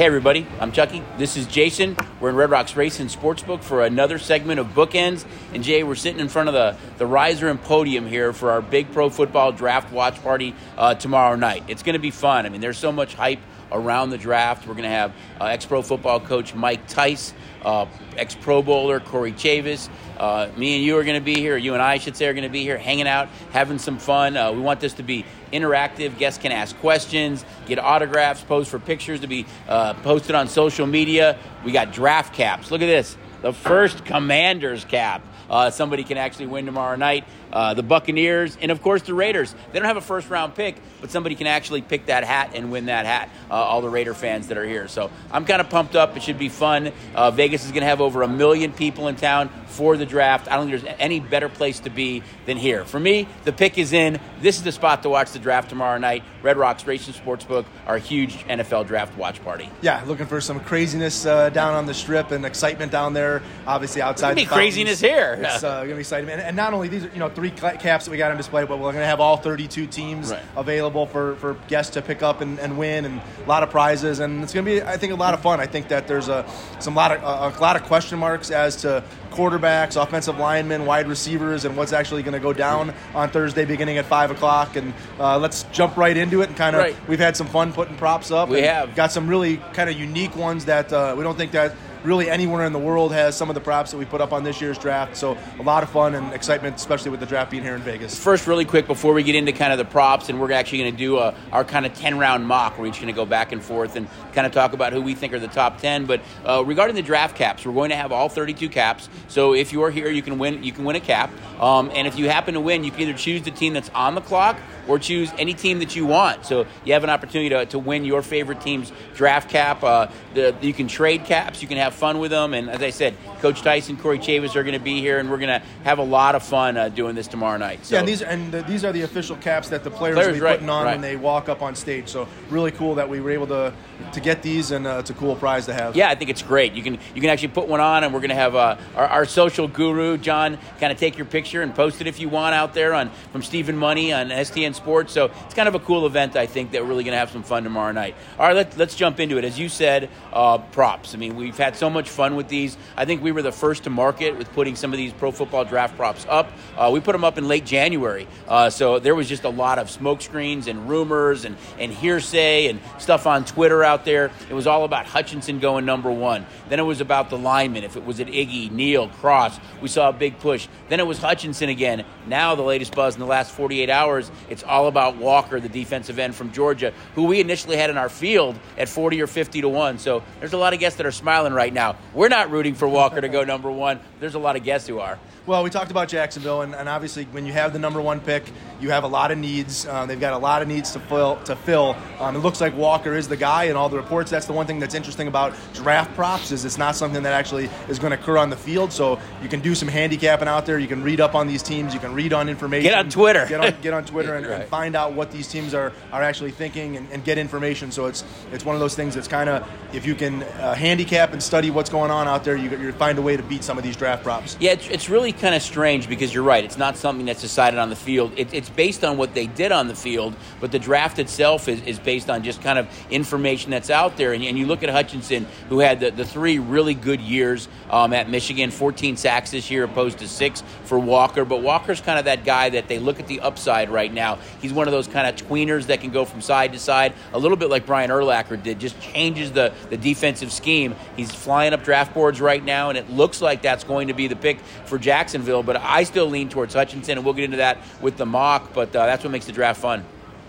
Hey, everybody, I'm Chucky. This is Jason. We're in Red Rocks Racing Sportsbook for another segment of Bookends. And Jay, we're sitting in front of the, the riser and podium here for our big pro football draft watch party uh, tomorrow night. It's going to be fun. I mean, there's so much hype around the draft. We're going to have uh, ex pro football coach Mike Tice, uh, ex Pro Bowler Corey Chavous. Uh, me and you are going to be here, you and I, I should say, are going to be here hanging out, having some fun. Uh, we want this to be interactive. Guests can ask questions, get autographs, pose for pictures to be uh, posted on social media. We got draft caps. Look at this the first Commanders cap. Uh, somebody can actually win tomorrow night. Uh, the Buccaneers, and of course the Raiders. They don't have a first round pick, but somebody can actually pick that hat and win that hat. Uh, all the Raider fans that are here. So I'm kind of pumped up. It should be fun. Uh, Vegas is going to have over a million people in town for the draft. I don't think there's any better place to be than here. For me, the pick is in. This is the spot to watch the draft tomorrow night. Red Rocks Racing Sportsbook, our huge NFL draft watch party. Yeah, looking for some craziness uh, down on the strip and excitement down there. Obviously outside. It's gonna be craziness here. It's uh, gonna be exciting, and, and, not only these are you know three caps that we got on display, but we're gonna have all 32 teams right. available for, for guests to pick up and, and, win, and a lot of prizes, and it's gonna be I think a lot of fun. I think that there's a some lot of a, a lot of question marks as to quarterbacks, offensive linemen, wide receivers, and what's actually going to go down on Thursday beginning at 5 o'clock. And uh, let's jump right into it and kind of, right. we've had some fun putting props up. We have. Got some really kind of unique ones that uh, we don't think that really anywhere in the world has some of the props that we put up on this year's draft. So a lot of fun and excitement, especially with the draft being here in Vegas. First, really quick before we get into kind of the props, and we're actually going to do a, our kind of 10 round mock. We're each going to go back and forth and kind of talk about who we think are the top 10. But uh, regarding the draft caps, we're going to have all 32 caps. So if you are here, you can win. You can win a cap. Um, and if you happen to win, you can either choose the team that's on the clock or choose any team that you want. So you have an opportunity to, to win your favorite team's draft cap. Uh, the, you can trade caps. You can have fun with them. And as I said, Coach Tice, Corey Chavous are going to be here, and we're going to have a lot of fun uh, doing this tomorrow night. So, yeah, and these and the, these are the official caps that the players, players will be right, putting on right. when they walk up on stage. So really cool that we were able to to get these, and uh, it's a cool prize to have. Yeah, I think it's great. You can you can actually put one on, and we're going to have uh, our, our, social guru John kind of take your picture and post it if you want out there on from Stephen Money on STN Sports. So it's kind of a cool event. I think that we're really going to have some fun tomorrow night. All right, let, let's jump into it. As you said, uh, props. I mean, we've had so much fun with these. I think we were the first to market with putting some of these pro football draft props up. Uh, we put them up in late January, uh, so there was just a lot of smoke screens and rumors and and hearsay and stuff on Twitter out there. It was all about Hutchinson going number one. Then it was about the linemen. If it was at Iggy, Neal, Cross, we saw a big push. Then it was Hutchinson again. Now the latest buzz in the last 48 hours, it's all about Walker, the defensive end from Georgia, who we initially had in our field at 40 or 50 to one. So there's a lot of guests that are smiling right now. We're not rooting for Walker to go number one. There's a lot of guests who are. Well, we talked about Jacksonville, and, and, obviously, when you have the number one pick, you have a lot of needs. Um, they've got a lot of needs to fill. To fill, um, it looks like Walker is the guy, and all the reports. That's the one thing that's interesting about draft props is it's not something that actually is going to occur on the field. So you can do some handicapping out there. You can read up on these teams. You can read on information. Get on Twitter. Get on, get on Twitter and, right. and, find out what these teams are, are actually thinking and, and get information. So it's it's one of those things that's kind of if you can uh, handicap and study what's going on out there, you, you find a way to beat some of these draft props. Yeah, it's, it's really kind of strange because you're right. It's not something that's decided on the field. It, it's based on what they did on the field, but the draft itself is, is based on just kind of information that's out there. And, and you look at Hutchinson, who had the, the three really good years um, at Michigan 14 sacks this year, opposed to six for Walker. But Walker's kind of that guy that they look at the upside right now. He's one of those kind of tweeners that can go from side to side, a little bit like Brian Urlacher did, just changes the, the defensive scheme. He's flying up draft boards right now, and it looks like that's going to be the pick for Jacksonville but I still lean towards Hutchinson, and we'll get into that with the mock. But uh, that's what makes the draft fun.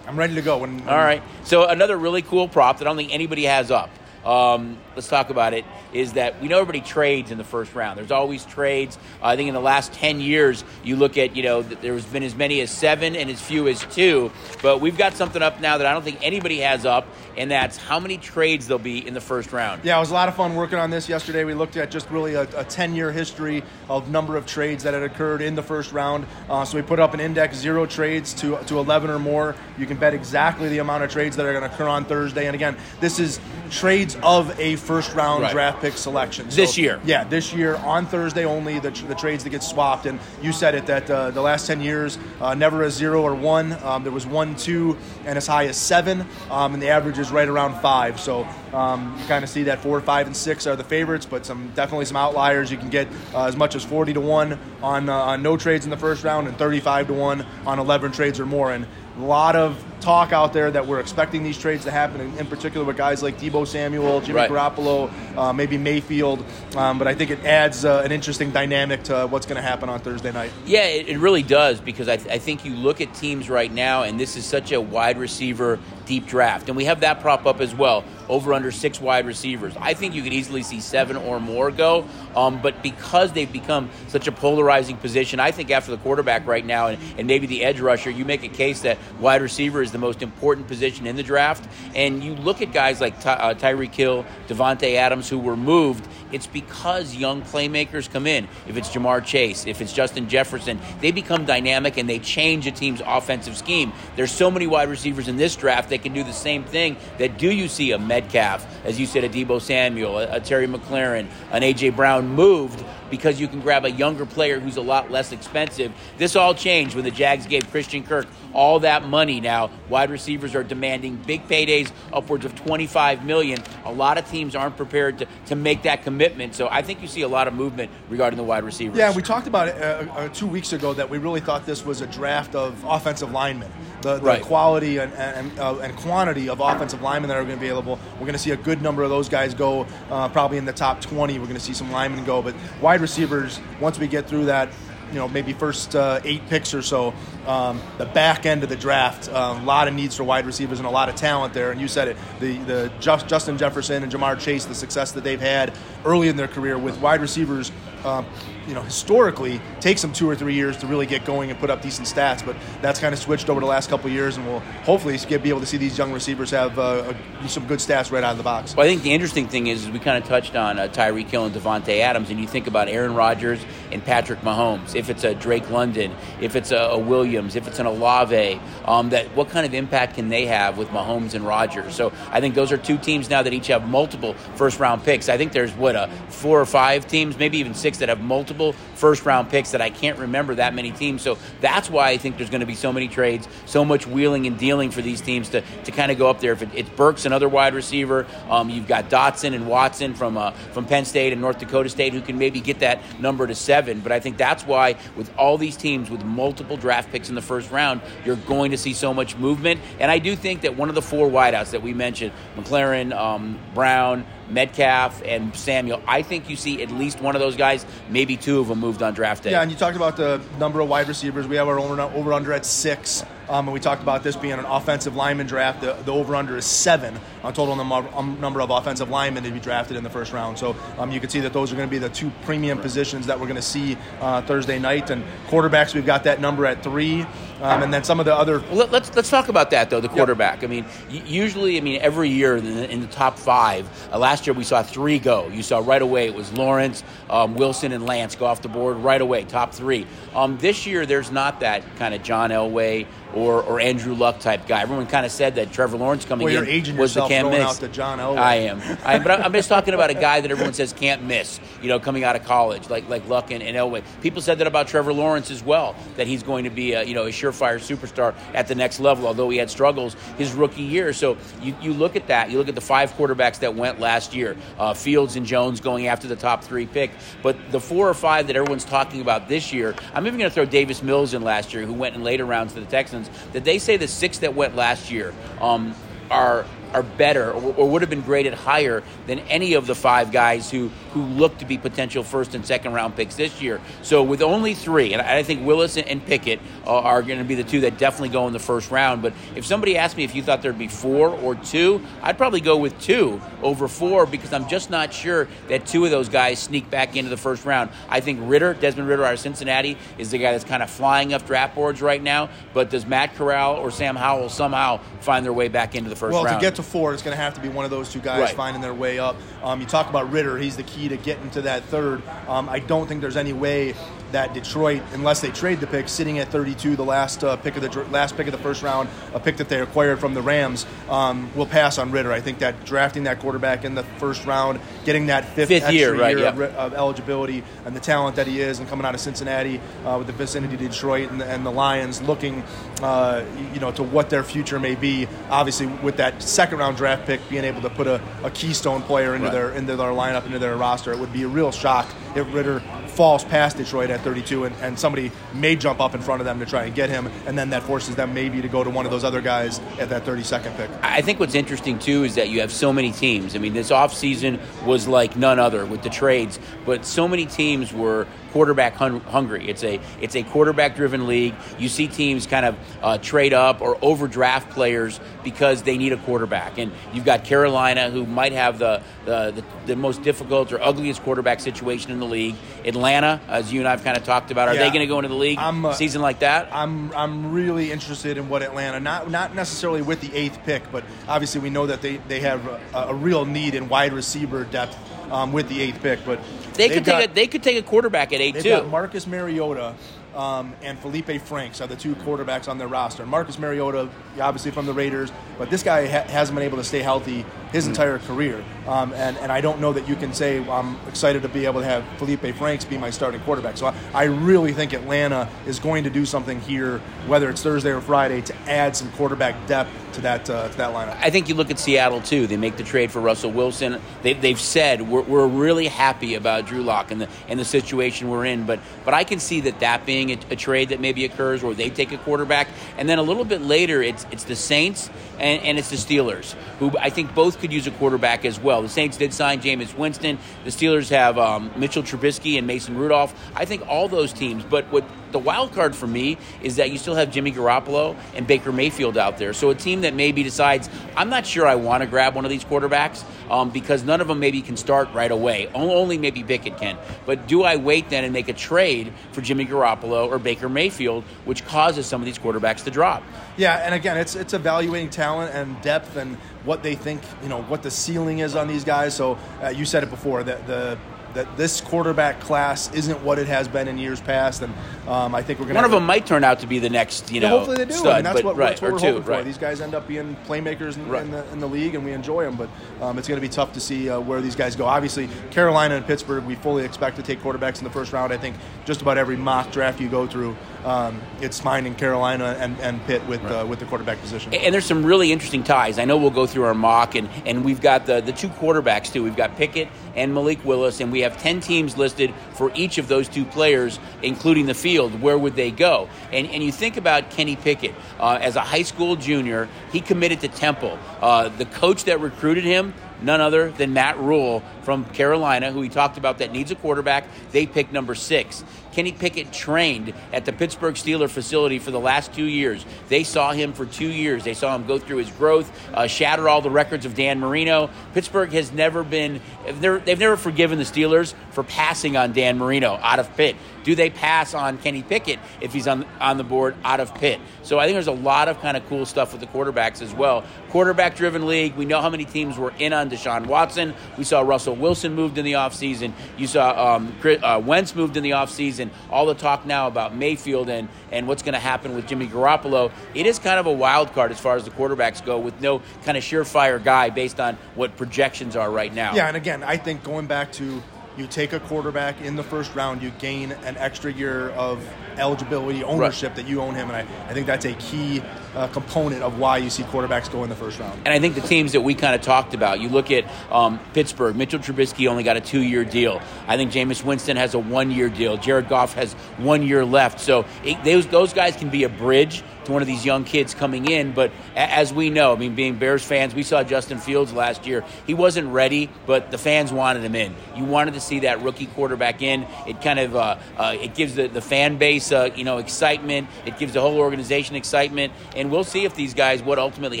I'm ready to go. When, when All right. So another really cool prop that I don't think anybody has up. Um, let's talk about it, is that we know everybody trades in the first round. There's always trades. Uh, I think in the last 10 years, you look at, you know, there's been as many as seven and as few as two. But we've got something up now that I don't think anybody has up, and that's how many trades there'll be in the first round. Yeah, it was a lot of fun working on this yesterday. We looked at just really a, a 10 year history of number of trades that had occurred in the first round. Uh, so we put up an index zero trades to, to 11 or more. You can bet exactly the amount of trades that are going to occur on Thursday. And again, this is trades of a first round right. draft pick selection. So, this year. Yeah, this year on Thursday only, the, the trades that get swapped. And you said it that uh, the last 10 years, uh, never a zero or one. Um, there was one, two, and as high as seven. Um, and the average is right around five. So um, you kind of see that four, five, and six are the favorites, but some definitely some outliers. You can get uh, as much as 40 to 1 on, uh, on no trades in the first round and 35 to 1 on 11 trades or more. And a lot of talk out there that we're expecting these trades to happen, in, in particular with guys like Deebo Samuel, Jimmy right. Garoppolo, uh, maybe Mayfield. Um, but I think it adds uh, an interesting dynamic to what's going to happen on Thursday night. Yeah, it, it really does because I, th- I think you look at teams right now, and this is such a wide receiver deep draft, and we have that prop up as well. Over under six wide receivers. I think you could easily see seven or more go. Um, but because they've become such a polarizing position, I think after the quarterback right now and, and maybe the edge rusher, you make a case that wide receiver is the most important position in the draft. And you look at guys like Ty- uh, Tyreek Hill, Davante Adams, who were moved. It's because young playmakers come in. If it's Ja'Marr Chase, if it's Justin Jefferson, they become dynamic and they change a team's offensive scheme. There's so many wide receivers in this draft that can do the same thing. That do you see a Metcalf, as you said, a Deebo Samuel, a, a Terry McLaurin, an AJ Brown moved because you can grab a younger player who's a lot less expensive. This all changed when the Jags gave Christian Kirk all that money now. Wide receivers are demanding big paydays, upwards of 25 million. A lot of teams aren't prepared to, to make that commitment. So I think you see a lot of movement regarding the wide receivers. Yeah, we talked about it uh, uh, two weeks ago that we really thought this was a draft of offensive linemen. The, the right. quality and, and, uh, and, quantity of offensive linemen that are going to be available. We're going to see a good number of those guys go, uh, probably in the top 20. We're going to see some linemen go, but wide receivers, once we get through that you know maybe first uh, eight picks or so. Um, the back end of the draft, um, a lot of needs for wide receivers and a lot of talent there. And you said it, the the Just, Justin Jefferson and Ja'Marr Chase, the success that they've had early in their career with wide receivers. Uh, you know, historically takes them two or three years to really get going and put up decent stats. But that's kind of switched over the last couple years, and we'll hopefully get, be able to see these young receivers have uh, some good stats right out of the box. Well, I think the interesting thing is, is we kind of touched on uh, Tyreek Hill and Davante Adams, and you think about Aaron Rodgers and Patrick Mahomes. If it's a Drake London, if it's a, a Williams, if it's an Olave, um, that what kind of impact can they have with Mahomes and Rodgers? So I think those are two teams now that each have multiple first round picks. I think there's what a four or five teams, maybe even six that have multiple first round picks that I can't remember that many teams. So that's why I think there's going to be so many trades, so much wheeling and dealing for these teams to, to kind of go up there. If it, it's Burks, another wide receiver, um, you've got Dotson and Watson from uh, from Penn State and North Dakota State who can maybe get that number to seven. But I think that's why with all these teams with multiple draft picks in the first round, you're going to see so much movement. And I do think that one of the four wideouts that we mentioned, McLaurin, um, Brown, Metcalf and Samuel. I think you see at least one of those guys, maybe two of them moved on draft day. Yeah, and you talked about the number of wide receivers. We have our over under at six. Um, and we talked about this being an offensive lineman draft. The, the over under is seven on total number, um, number of offensive linemen to be drafted in the first round. So um, you can see that those are going to be the two premium positions that we're going to see uh, Thursday night. And quarterbacks, we've got that number at three. Um, and then some of the other. Well, let's let's talk about that though. The quarterback. Yep. I mean, usually, I mean, every year in the, in the top five. Uh, last year we saw three go. You saw right away it was Lawrence, um, Wilson, and Lance go off the board right away. Top three. Um, this year there's not that kind of John Elway or, or Andrew Luck type guy. Everyone kind of said that Trevor Lawrence coming well, in was the can't miss. Out to John Elway. I am, I am, but I'm just talking about a guy that everyone says can't miss. You know, coming out of college, like like Luck and, and Elway. People said that about Trevor Lawrence as well, that he's going to be a you know a surefire superstar at the next level. Although he had struggles his rookie year, so you, you look at that. You look at the five quarterbacks that went last year: uh, Fields and Jones going after the top three pick. But the four or five that everyone's talking about this year, I'm even going to throw Davis Mills in last year, who went in later rounds to the Texans. That they say the six that went last year um, are are better or, or, would have been graded higher than any of the five guys who who look to be potential first and second round picks this year. So with only three, and I think Willis and Pickett uh, are going to be the two that definitely go in the first round. But if somebody asked me if you thought there'd be four or two, I'd probably go with two over four because I'm just not sure that two of those guys sneak back into the first round. I think Ridder, Desmond Ridder out of Cincinnati, is the guy that's kind of flying up draft boards right now. But does Matt Corral or Sam Howell somehow find their way back into the first well, round? To four, it's going to have to be one of those two guys Right. finding their way up. Um, you talk about Ridder; he's the key to getting to that third. Um, I don't think there's any way that Detroit, unless they trade the pick, sitting at 32, the last uh, pick of the last pick of the first round, a pick that they acquired from the Rams, um, will pass on Ridder. I think that drafting that quarterback in the first round, getting that fifth, Fifth extra year, right, of, yeah. ri- of eligibility, and the talent that he is, and coming out of Cincinnati uh, with the vicinity of Detroit and the, and the Lions, looking, uh, you know, to what their future may be. Obviously, with that second round draft pick, being able to put a, a keystone player into Right. their into their lineup, into their roster, it would be a real shock if Ridder falls past Detroit at 32 and, and somebody may jump up in front of them to try and get him, and then that forces them maybe to go to one of those other guys at that 32nd pick. I think what's interesting too is that you have so many teams. I mean, this offseason was like none other with the trades, but so many teams were quarterback hun- hungry. It's a it's a quarterback driven league. You see teams kind of uh, trade up or overdraft players because they need a quarterback. And you've got Carolina who might have the the, the, the most difficult or ugliest quarterback situation in the league. Atlanta, as you and I've kind of talked about, are they going to go into the league uh, season like that? I'm I'm really interested in what Atlanta not not necessarily with the eighth pick, but obviously we know that they they have a, a real need in wide receiver depth um, with the eighth pick. But They could got- take a they could take a quarterback at eight too. got Marcus Mariota um, and Felipe Franks are the two quarterbacks on their roster. Marcus Mariota, obviously from the Raiders, but this guy ha- hasn't been able to stay healthy his Hmm. entire career. Um, and, and I don't know that you can say well, I'm excited to be able to have Felipe Franks be my starting quarterback. So I, I really think Atlanta is going to do something here, whether it's Thursday or Friday, to add some quarterback depth to that uh, to that lineup. I think you look at Seattle too. They make the trade for Russell Wilson. They, they've said we're, we're really happy about Drew Lock and the and the situation we're in. But but I can see that that being a, a trade that maybe occurs where they take a quarterback, and then a little bit later it's it's the Saints and, and it's the Steelers who I think both could use a quarterback as well. The Saints did sign Jameis Winston. The Steelers have um, Mitchell Trubisky and Mason Rudolph. I think all those teams. But what the wild card for me is that you still have Jimmy Garoppolo and Baker Mayfield out there. So a team that maybe decides, I'm not sure I want to grab one of these quarterbacks um, because none of them maybe can start right away. Only maybe Pickett can. But do I wait then and make a trade for Jimmy Garoppolo or Baker Mayfield, which causes some of these quarterbacks to drop? Yeah, and again, it's it's evaluating talent and depth and what they think, you know, what the ceiling is on these guys. So uh, you said it before that the that this quarterback class isn't what it has been in years past, and um, I think we're going to. One of them might turn out to be the next, you know, hopefully they do, stud, and that's but, what, right, that's what we're two, hoping for. right. These guys end up being playmakers in, Right. in, the, in the league, and we enjoy them. But um, it's going to be tough to see uh, where these guys go. Obviously, Carolina and Pittsburgh, we fully expect to take quarterbacks in the first round. I think just about every mock draft you go through, um, it's finding Carolina and, and Pitt with uh, with the quarterback position. And there's some really interesting ties. I know we'll go through our mock, and, and we've got the, the two quarterbacks too. We've got Pickett and Malik Willis, and we have 10 teams listed for each of those two players, including the field. Where would they go? And, and you think about Kenny Pickett uh, as a high school junior, he committed to Temple. Uh, the coach that recruited him, none other than Matt Rhule from Carolina, who he talked about that needs a quarterback. They picked number six. Kenny Pickett trained at the Pittsburgh Steeler facility for the last two years. They saw him for two years. They saw him go through his growth, uh, shatter all the records of Dan Marino. Pittsburgh has never been, they've never forgiven the Steelers for passing on Dan Marino out of Pitt. Do they pass on Kenny Pickett if he's on, on the board out of Pitt? So I think there's a lot of kind of cool stuff with the quarterbacks as well. Quarterback driven league. We know how many teams were in on Deshaun Watson. We saw Russell Wilson moved in the offseason. You saw um, Chris- uh, Wentz moved in the offseason. All the talk now about Mayfield and, and what's going to happen with Jimmy Garoppolo. It is kind of a wild card as far as the quarterbacks go with no kind of surefire guy based on what projections are right now. Yeah, and again, I think going back to you take a quarterback in the first round, you gain an extra year of eligibility, ownership that you own him, and I, I think that's a key uh, component of why you see quarterbacks go in the first round. And I think the teams that we kind of talked about, you look at um, Pittsburgh, Mitchell Trubisky only got a two year deal. I think Jameis Winston has a one year deal. Jared Goff has one year left. So it, those, those guys can be a bridge to one of these young kids coming in. But as we know, I mean, being Bears fans, we saw Justin Fields last year. He wasn't ready, but the fans wanted him in. You wanted to see that rookie quarterback in. It kind of uh, uh, it gives the, the fan base uh, you know excitement. It gives the whole organization excitement, and we'll see if these guys what ultimately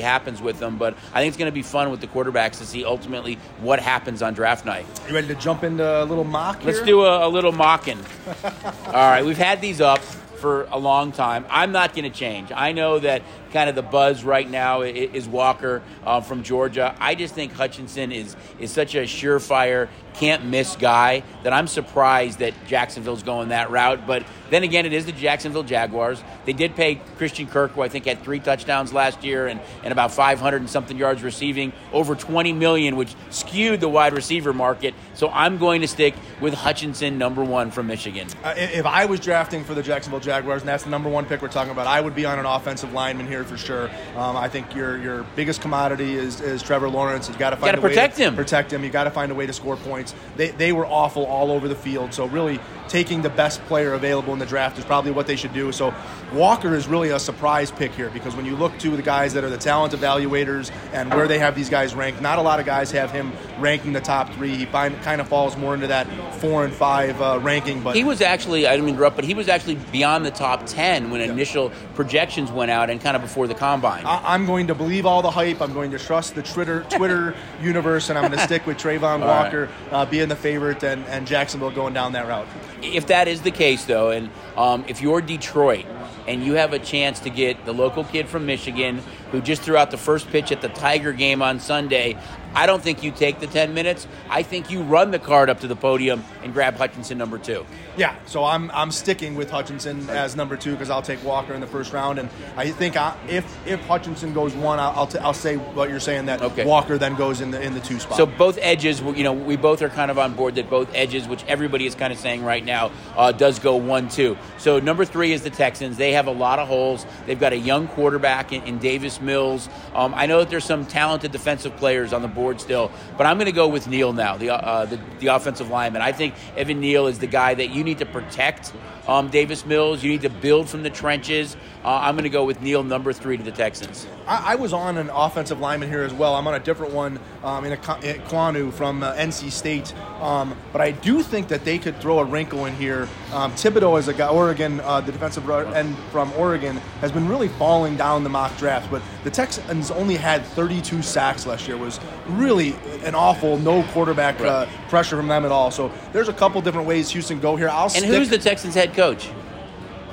happens with them. But I think it's going to be fun with the quarterbacks to see ultimately what happens on draft night. You ready to jump into a little mock Let's do a, a little mocking. All right, we've had these up for a long time. I'm not going to change. I know that kind of the buzz right now is Walker uh, from Georgia. I just think Hutchinson is is such a surefire, can't miss guy that I'm surprised that Jacksonville's going that route. But then again, it is the Jacksonville Jaguars. They did pay Christian Kirk, who I think had three touchdowns last year and, and about 500 and something yards receiving, over 20 million, which skewed the wide receiver market. So I'm going to stick with Hutchinson, number one from Michigan. Uh, if I was drafting for the Jacksonville Jaguars, and that's the number one pick we're talking about, I would be on an offensive lineman here for sure. Um, I think your your biggest commodity is, is Trevor Lawrence. You got to find a protect way him. protect him. You got to find a way to score points. They they were awful all over the field. So really taking the best player available in the draft is probably what they should do. So Walker is really a surprise pick here because when you look to the guys that are the talent evaluators and where they have these guys ranked, not a lot of guys have him ranking the top three. He find, kind of falls more into that four and five uh, ranking. But he was actually I didn't mean to interrupt, but he was actually beyond the top ten when yeah. initial projections went out and kind of before the combine. I, am going to believe all the hype. I'm going to trust the Twitter Twitter universe, and I'm going to stick with Travon Walker right. uh, being the favorite and, and Jacksonville going down that route if that is the case, though, and um, if you're Detroit and you have a chance to get the local kid from Michigan who just threw out the first pitch at the Tiger game on Sunday, I don't think you take the 10 minutes. I think you run the card up to the podium and grab Hutchinson number two. Yeah, so I'm, I'm sticking with Hutchinson as number two because I'll take Walker in the first round. And I think I, if if Hutchinson goes one, I'll, I'll, t- I'll say what you're saying that okay. Walker then goes in the in the two spot. So both edges, you know, we both are kind of on board that both edges, which everybody is kind of saying right now, uh, does go one two. So number three is the Texans. They have a lot of holes. They've got a young quarterback in, in Davis Mills. Um, I know that there's some talented defensive players on the board still, but I'm going to go with Neal now, the, uh, the, the offensive lineman. I think Evan Neal is the guy that you need to protect um, Davis Mills. You need to build from the trenches. Uh, I'm going to go with Neal, number three to the Texans. I, I, was on an offensive lineman here as well. I'm on a different one um, in a Ekwonu from uh, NC State. Um, but I do think that they could throw a wrinkle in here. Um, Thibodeaux is a guy, Oregon, uh, the defensive end from Oregon, has been really falling down the mock draft. But the Texans only had 32 sacks last year. It was really an awful no quarterback uh, pressure from them at all. So there's a couple different ways Houston go here. I'll and who's the Texans head coach?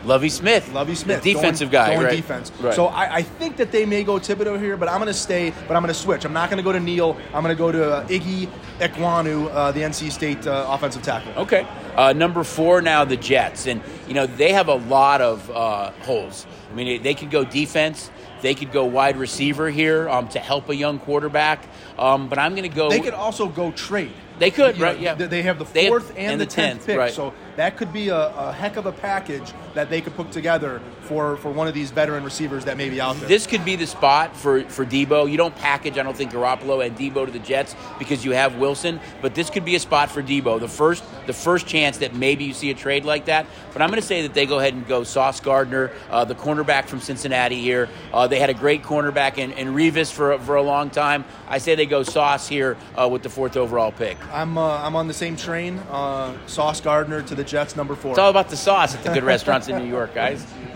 Lovie Smith. Lovie Smith. The defensive going, guy. Going right? defense. Right. So I, I, think that they may go Thibodeaux here, but I'm going to stay, but I'm going to switch. I'm not going to go to Neal. I'm going to go to uh, Iggy Ekwonu, uh, the NC State uh, offensive tackle. Okay. Uh, number four now, the Jets. And, you know, they have a lot of uh, holes. I mean, they could go defense. They could go wide receiver here um, to help a young quarterback. Um, but I'm going to go. They could also go trade. They could, you right? Know, yeah. They have the fourth have, and, and, the tenth pick, right. so that could be a, a, heck of a package that they could put together for, for one of these veteran receivers that may be out there. This could be the spot for, for Deebo. You don't package, I don't think, Garoppolo and Deebo to the Jets because you have Wilson, but this could be a spot for Deebo. The first the first chance that maybe you see a trade like that. But I'm going to say that they go ahead and go Sauce Gardner, uh, the cornerback from Cincinnati here. Uh, they had a great cornerback in, in Revis for, for a long time. I say they go Sauce here uh, with the fourth overall pick. I'm, uh, I'm on the same train. Uh, Sauce Gardner to the Jets, number four. It's all about the sauce at the good restaurants in New York, guys.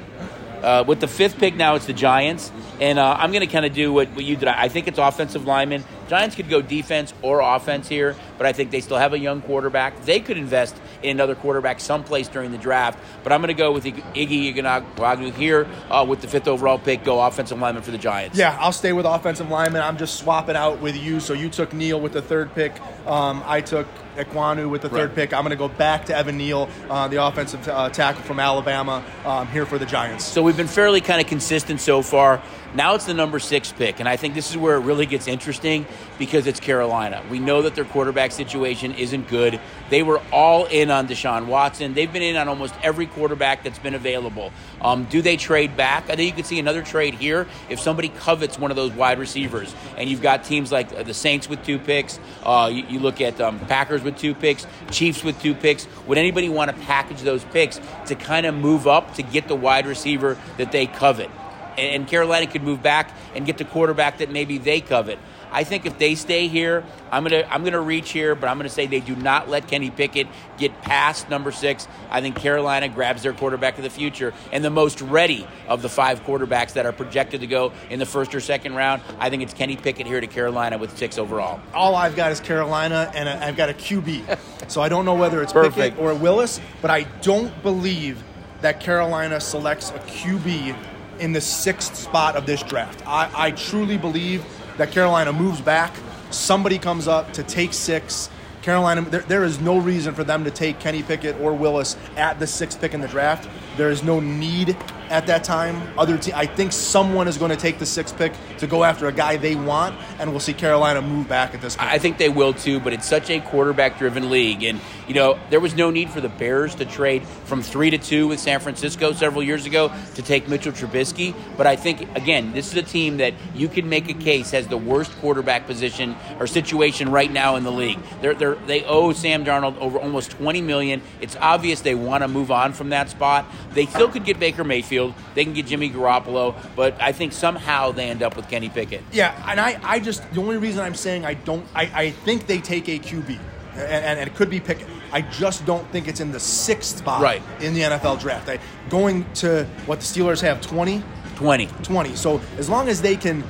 Uh, with the fifth pick now, it's the Giants. And uh, I'm going to kind of do what, what you did. I think it's offensive lineman. Giants could go defense or offense here, but I think they still have a young quarterback. They could invest in another quarterback someplace during the draft. But I'm going to go with Iggy Ekwonu here uh, with the fifth overall pick. Go offensive lineman for the Giants. Yeah, I'll stay with offensive lineman. I'm just swapping out with you. So you took Neal with the third pick. Um, I took Ekwonu with the third right. pick. I'm going to go back to Evan Neal, uh, the offensive uh, tackle from Alabama, um, here for the Giants. So we've been fairly kind of consistent so far. Now it's the number six pick, and I think this is where it really gets interesting because it's Carolina. We know that their quarterback situation isn't good. They were all in on Deshaun Watson. They've been in on almost every quarterback that's been available. Um, do they trade back? I think you could see another trade here if somebody covets one of those wide receivers. And you've got teams like the Saints with two picks. Uh, you, you, look at um, Packers with two picks, Chiefs with two picks. Would anybody want to package those picks to kind of move up to get the wide receiver that they covet? And Carolina could move back and get the quarterback that maybe they covet. I think if they stay here, I'm gonna I'm gonna reach here, but I'm gonna say they do not let Kenny Pickett get past number six. I think Carolina grabs their quarterback of the future and the most ready of the five quarterbacks that are projected to go in the first or second round. I think it's Kenny Pickett here to Carolina with six overall. All I've got is Carolina, and I've got a QB, so I don't know whether it's Perfect. Pickett or Willis, but I don't believe that Carolina selects a QB in the sixth spot of this draft. I, I truly believe that Carolina moves back. Somebody comes up to take six. Carolina, there, there is no reason for them to take Kenny Pickett or Willis at the sixth pick in the draft. There is no need at that time. Other te- I think someone is going to take the sixth pick to go after a guy they want, and we'll see Carolina move back at this point. I think they will too, but it's such a quarterback-driven league, and you know there was no need for the Bears to trade from three to two with San Francisco several years ago to take Mitchell Trubisky. But I think again, this is a team that you can make a case has the worst quarterback position or situation right now in the league. They're, they're, they owe Sam Darnold over almost twenty million. It's obvious they want to move on from that spot. They still could get Baker Mayfield. They can get Jimmy Garoppolo, but I think somehow they end up with Kenny Pickett. Yeah, and I, I just the only reason I'm saying I don't I, I think they take a QB. And, and, and it could be Pickett. I just don't think it's in the sixth spot right. in the NFL draft. I, going to what the Steelers have 20? 20. 20. So as long as they can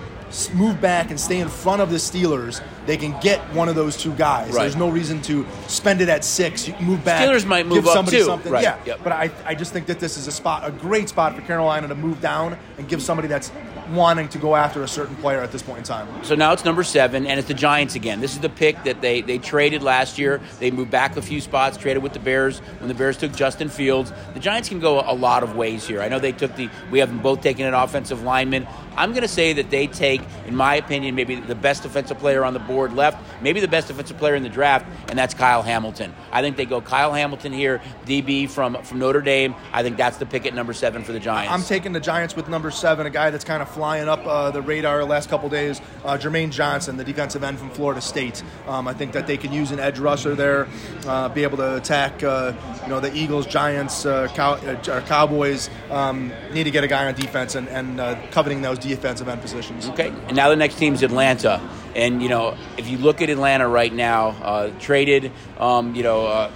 move back and stay in front of the Steelers, they can get one of those two guys. Right. There's no reason to spend it at six. You move back. Steelers might move give up somebody too. Something. Right. Yeah, yep. but I, I just think that this is a spot, a great spot for Carolina to move down and give somebody that's wanting to go after a certain player at this point in time. So now it's number seven, and it's the Giants again. This is the pick that they, they traded last year. They moved back a few spots, traded with the Bears when the Bears took Justin Fields. The Giants can go a lot of ways here. I know they took the, we have them both taken an offensive lineman. I'm going to say that they take, in my opinion, maybe the best defensive player on the board left, maybe the best defensive player in the draft, and that's Kyle Hamilton. I think they go Kyle Hamilton here, DB from, from Notre Dame. I think that's the pick at number seven for the Giants. I'm taking the Giants with number seven, a guy that's kind of flying up uh, the radar last couple days, uh, Jermaine Johnson, the defensive end from Florida State. Um, I think that they can use an edge rusher there, uh, be able to attack, uh, you know, the Eagles, Giants, uh, Cow- uh, Cowboys. Um, need to get a guy on defense and, and coveting those defensive end positions. Okay, and now the next team is Atlanta. And, you know, if you look at Atlanta right now, traded, um, you know,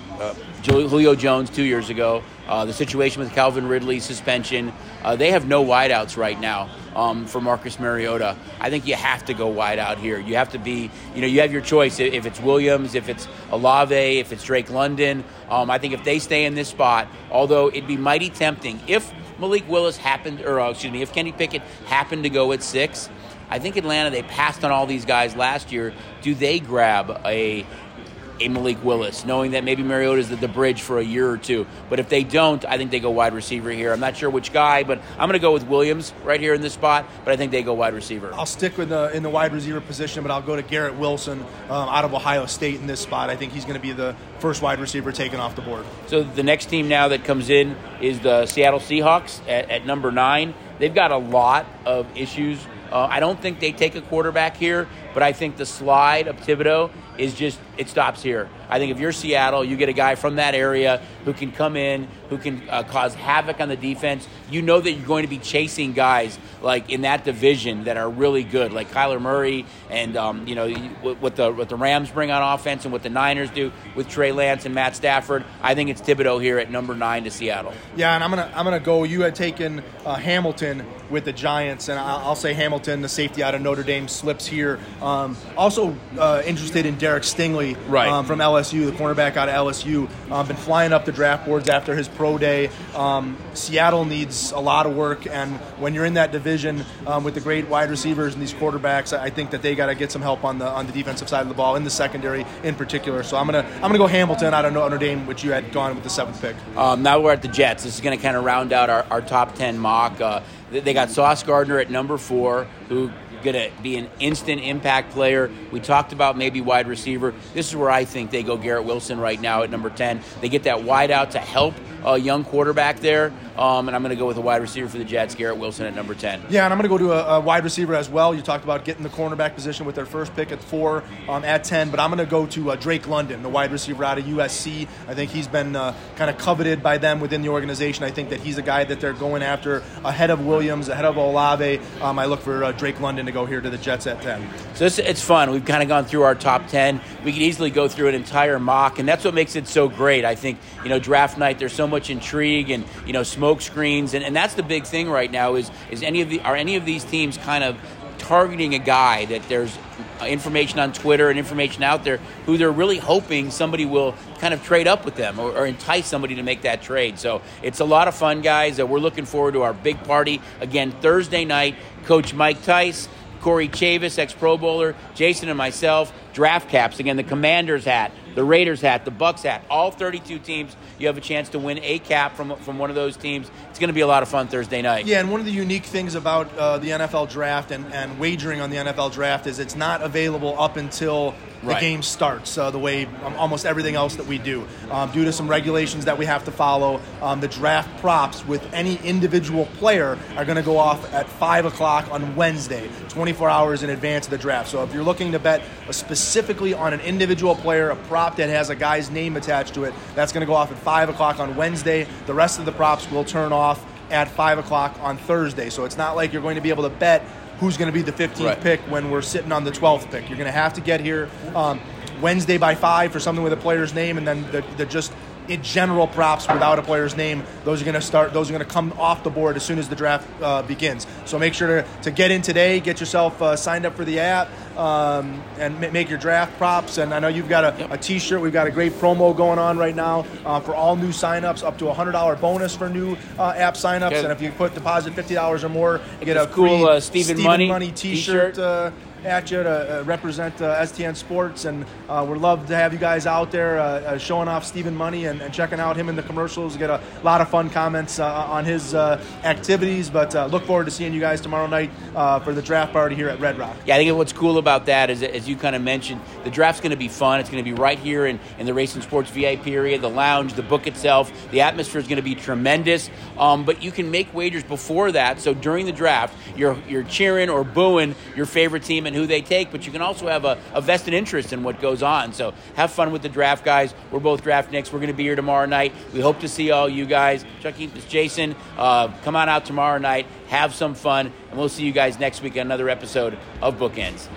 Julio Jones two years ago, uh, the situation with Calvin Ridley suspension, uh, they have no wideouts right now um, for Marcus Mariota. I think you have to go wide out here. You have to be, you know, you have your choice. If it's Williams, if it's Olave, if it's Drake London. Um, I think if they stay in this spot, although it'd be mighty tempting, if Malik Willis happened, or uh, excuse me, if Kenny Pickett happened to go at six, I think Atlanta, they passed on all these guys last year. Do they grab a a Malik Willis, knowing that maybe Mariota is the, the, bridge for a year or two. But if they don't, I think they go wide receiver here. I'm not sure which guy, but I'm going to go with Williams right here in this spot. But I think they go wide receiver. I'll stick with the in the wide receiver position, but I'll go to Garrett Wilson um, out of Ohio State in this spot. I think he's going to be the first wide receiver taken off the board. So the next team now that comes in is the Seattle Seahawks at, at number nine. They've got a lot of issues. Uh, I don't think they take a quarterback here, but I think the slide of Thibodeaux is just it stops here. I think if you're Seattle, you get a guy from that area who can come in, who can uh, cause havoc on the defense. You know that you're going to be chasing guys like in that division that are really good, like Kyler Murray, and um, you know what the what the Rams bring on offense and what the Niners do with Trey Lance and Matt Stafford. I think it's Thibodeaux here at number nine to Seattle. Yeah, and I'm gonna I'm gonna go. You had taken uh, Hamilton with the Giants, and I'll, I'll, say Hamilton, the safety out of Notre Dame, slips here. Um, also uh, interested in Derek Stingley right. um, from LSU, the cornerback out of LSU. Um, been flying up the draft boards after his pro day. Um, Seattle needs a lot of work, and when you're in that division um, with the great wide receivers and these quarterbacks, I think that they got to get some help on the on the defensive side of the ball in the secondary in particular. So I'm gonna I'm gonna go Hamilton out of Notre Dame, which you had gone with the seventh pick. Um, now we're at the Jets. This is to kind of round out our, our top ten mock. Uh, they got Sauce Gardner at number four, who going to be an instant impact player. We talked about maybe wide receiver. This is where I think they go Garrett Wilson right now at number 10. They get that wide out to help a young quarterback there. Um, and I'm going to go with a wide receiver for the Jets, Garrett Wilson at number 10. Yeah, and I'm going to go to a, a, wide receiver as well. You talked about getting the cornerback position with their first pick at four um, at 10, but I'm going to go to uh, Drake London, the wide receiver out of USC. I think he's been uh, kind of coveted by them within the organization. I think that he's a guy that they're going after ahead of Williams, ahead of Olave. Um, I look for uh, Drake London to go here to the Jets at 10. So it's, it's fun. We've kind of gone through our top 10. We could easily go through an entire mock, and that's what makes it so great. I think, you know, draft night, there's so much intrigue and, you know, smoke screens, and, and that's the big thing right now is, is any of the, are any of these teams kind of targeting a guy that there's information on Twitter and information out there who they're really hoping somebody will kind of trade up with them or, or entice somebody to make that trade. So it's a lot of fun, guys. Uh, we're looking forward to our big party again Thursday night. Coach Mike Tice, Corey Chavous, ex Pro Bowler, Jason and myself, draft caps. Again, the Commanders hat, the Raiders hat, the Bucks hat, all 32 teams. You have a chance to win a cap from from one of those teams. It's going to be a lot of fun Thursday night. Yeah, and one of the unique things about uh, the NFL draft and, and wagering on the NFL draft is it's not available up until the right. game starts uh, the way um, almost everything else that we do. Um, due to some regulations that we have to follow, um, the draft props with any individual player are going to go off at 5 o'clock on Wednesday, 24 hours in advance of the draft. So if you're looking to bet specifically on an individual player, a prop that has a guy's name attached to it, that's going to go off at 5 o'clock on Wednesday. The rest of the props will turn off at 5 o'clock on Thursday. So it's not like you're going to be able to bet who's going to be the 15th right. pick when we're sitting on the 12th pick. You're going to have to get here um, Wednesday by 5 for something with a player's name, and then the, the just in general props without a player's name, those are going to start. Those are going to come off the board as soon as the draft uh, begins. So make sure to, to get in today. Get yourself uh, signed up for the app um, and make your draft props. And I know you've got a yep. a T-shirt. We've got a great promo going on right now uh, for all new signups, up to a hundred dollar bonus for new uh, app signups. Okay. And if you put deposit fifty dollars or more, you get a cool uh, Stephen, Stephen Money, Money T-shirt. t-shirt uh, at you to uh, represent uh, STN Sports, and uh, we'd love to have you guys out there showing off Stephen Money and, and, checking out him in the commercials. Get a lot of fun comments on his activities, but look forward to seeing you guys tomorrow night for the draft party here at Red Rock. Yeah, I think what's cool about that is, as you kind of mentioned, the draft's going to be fun. It's going to be right here in, in the Racing Sports VIP area, the lounge, the book itself. The atmosphere is going to be tremendous, um, but you can make wagers before that. So during the draft, you're, you're cheering or booing your favorite team and who they take, but you can also have a, a vested interest in what goes on. So have fun with the draft, guys. We're both draft nicks. We're going to be here tomorrow night. We hope to see all you guys. Chucky, this Jason. Uh, come on out tomorrow night. Have some fun, and we'll see you guys next week on another episode of Bookends.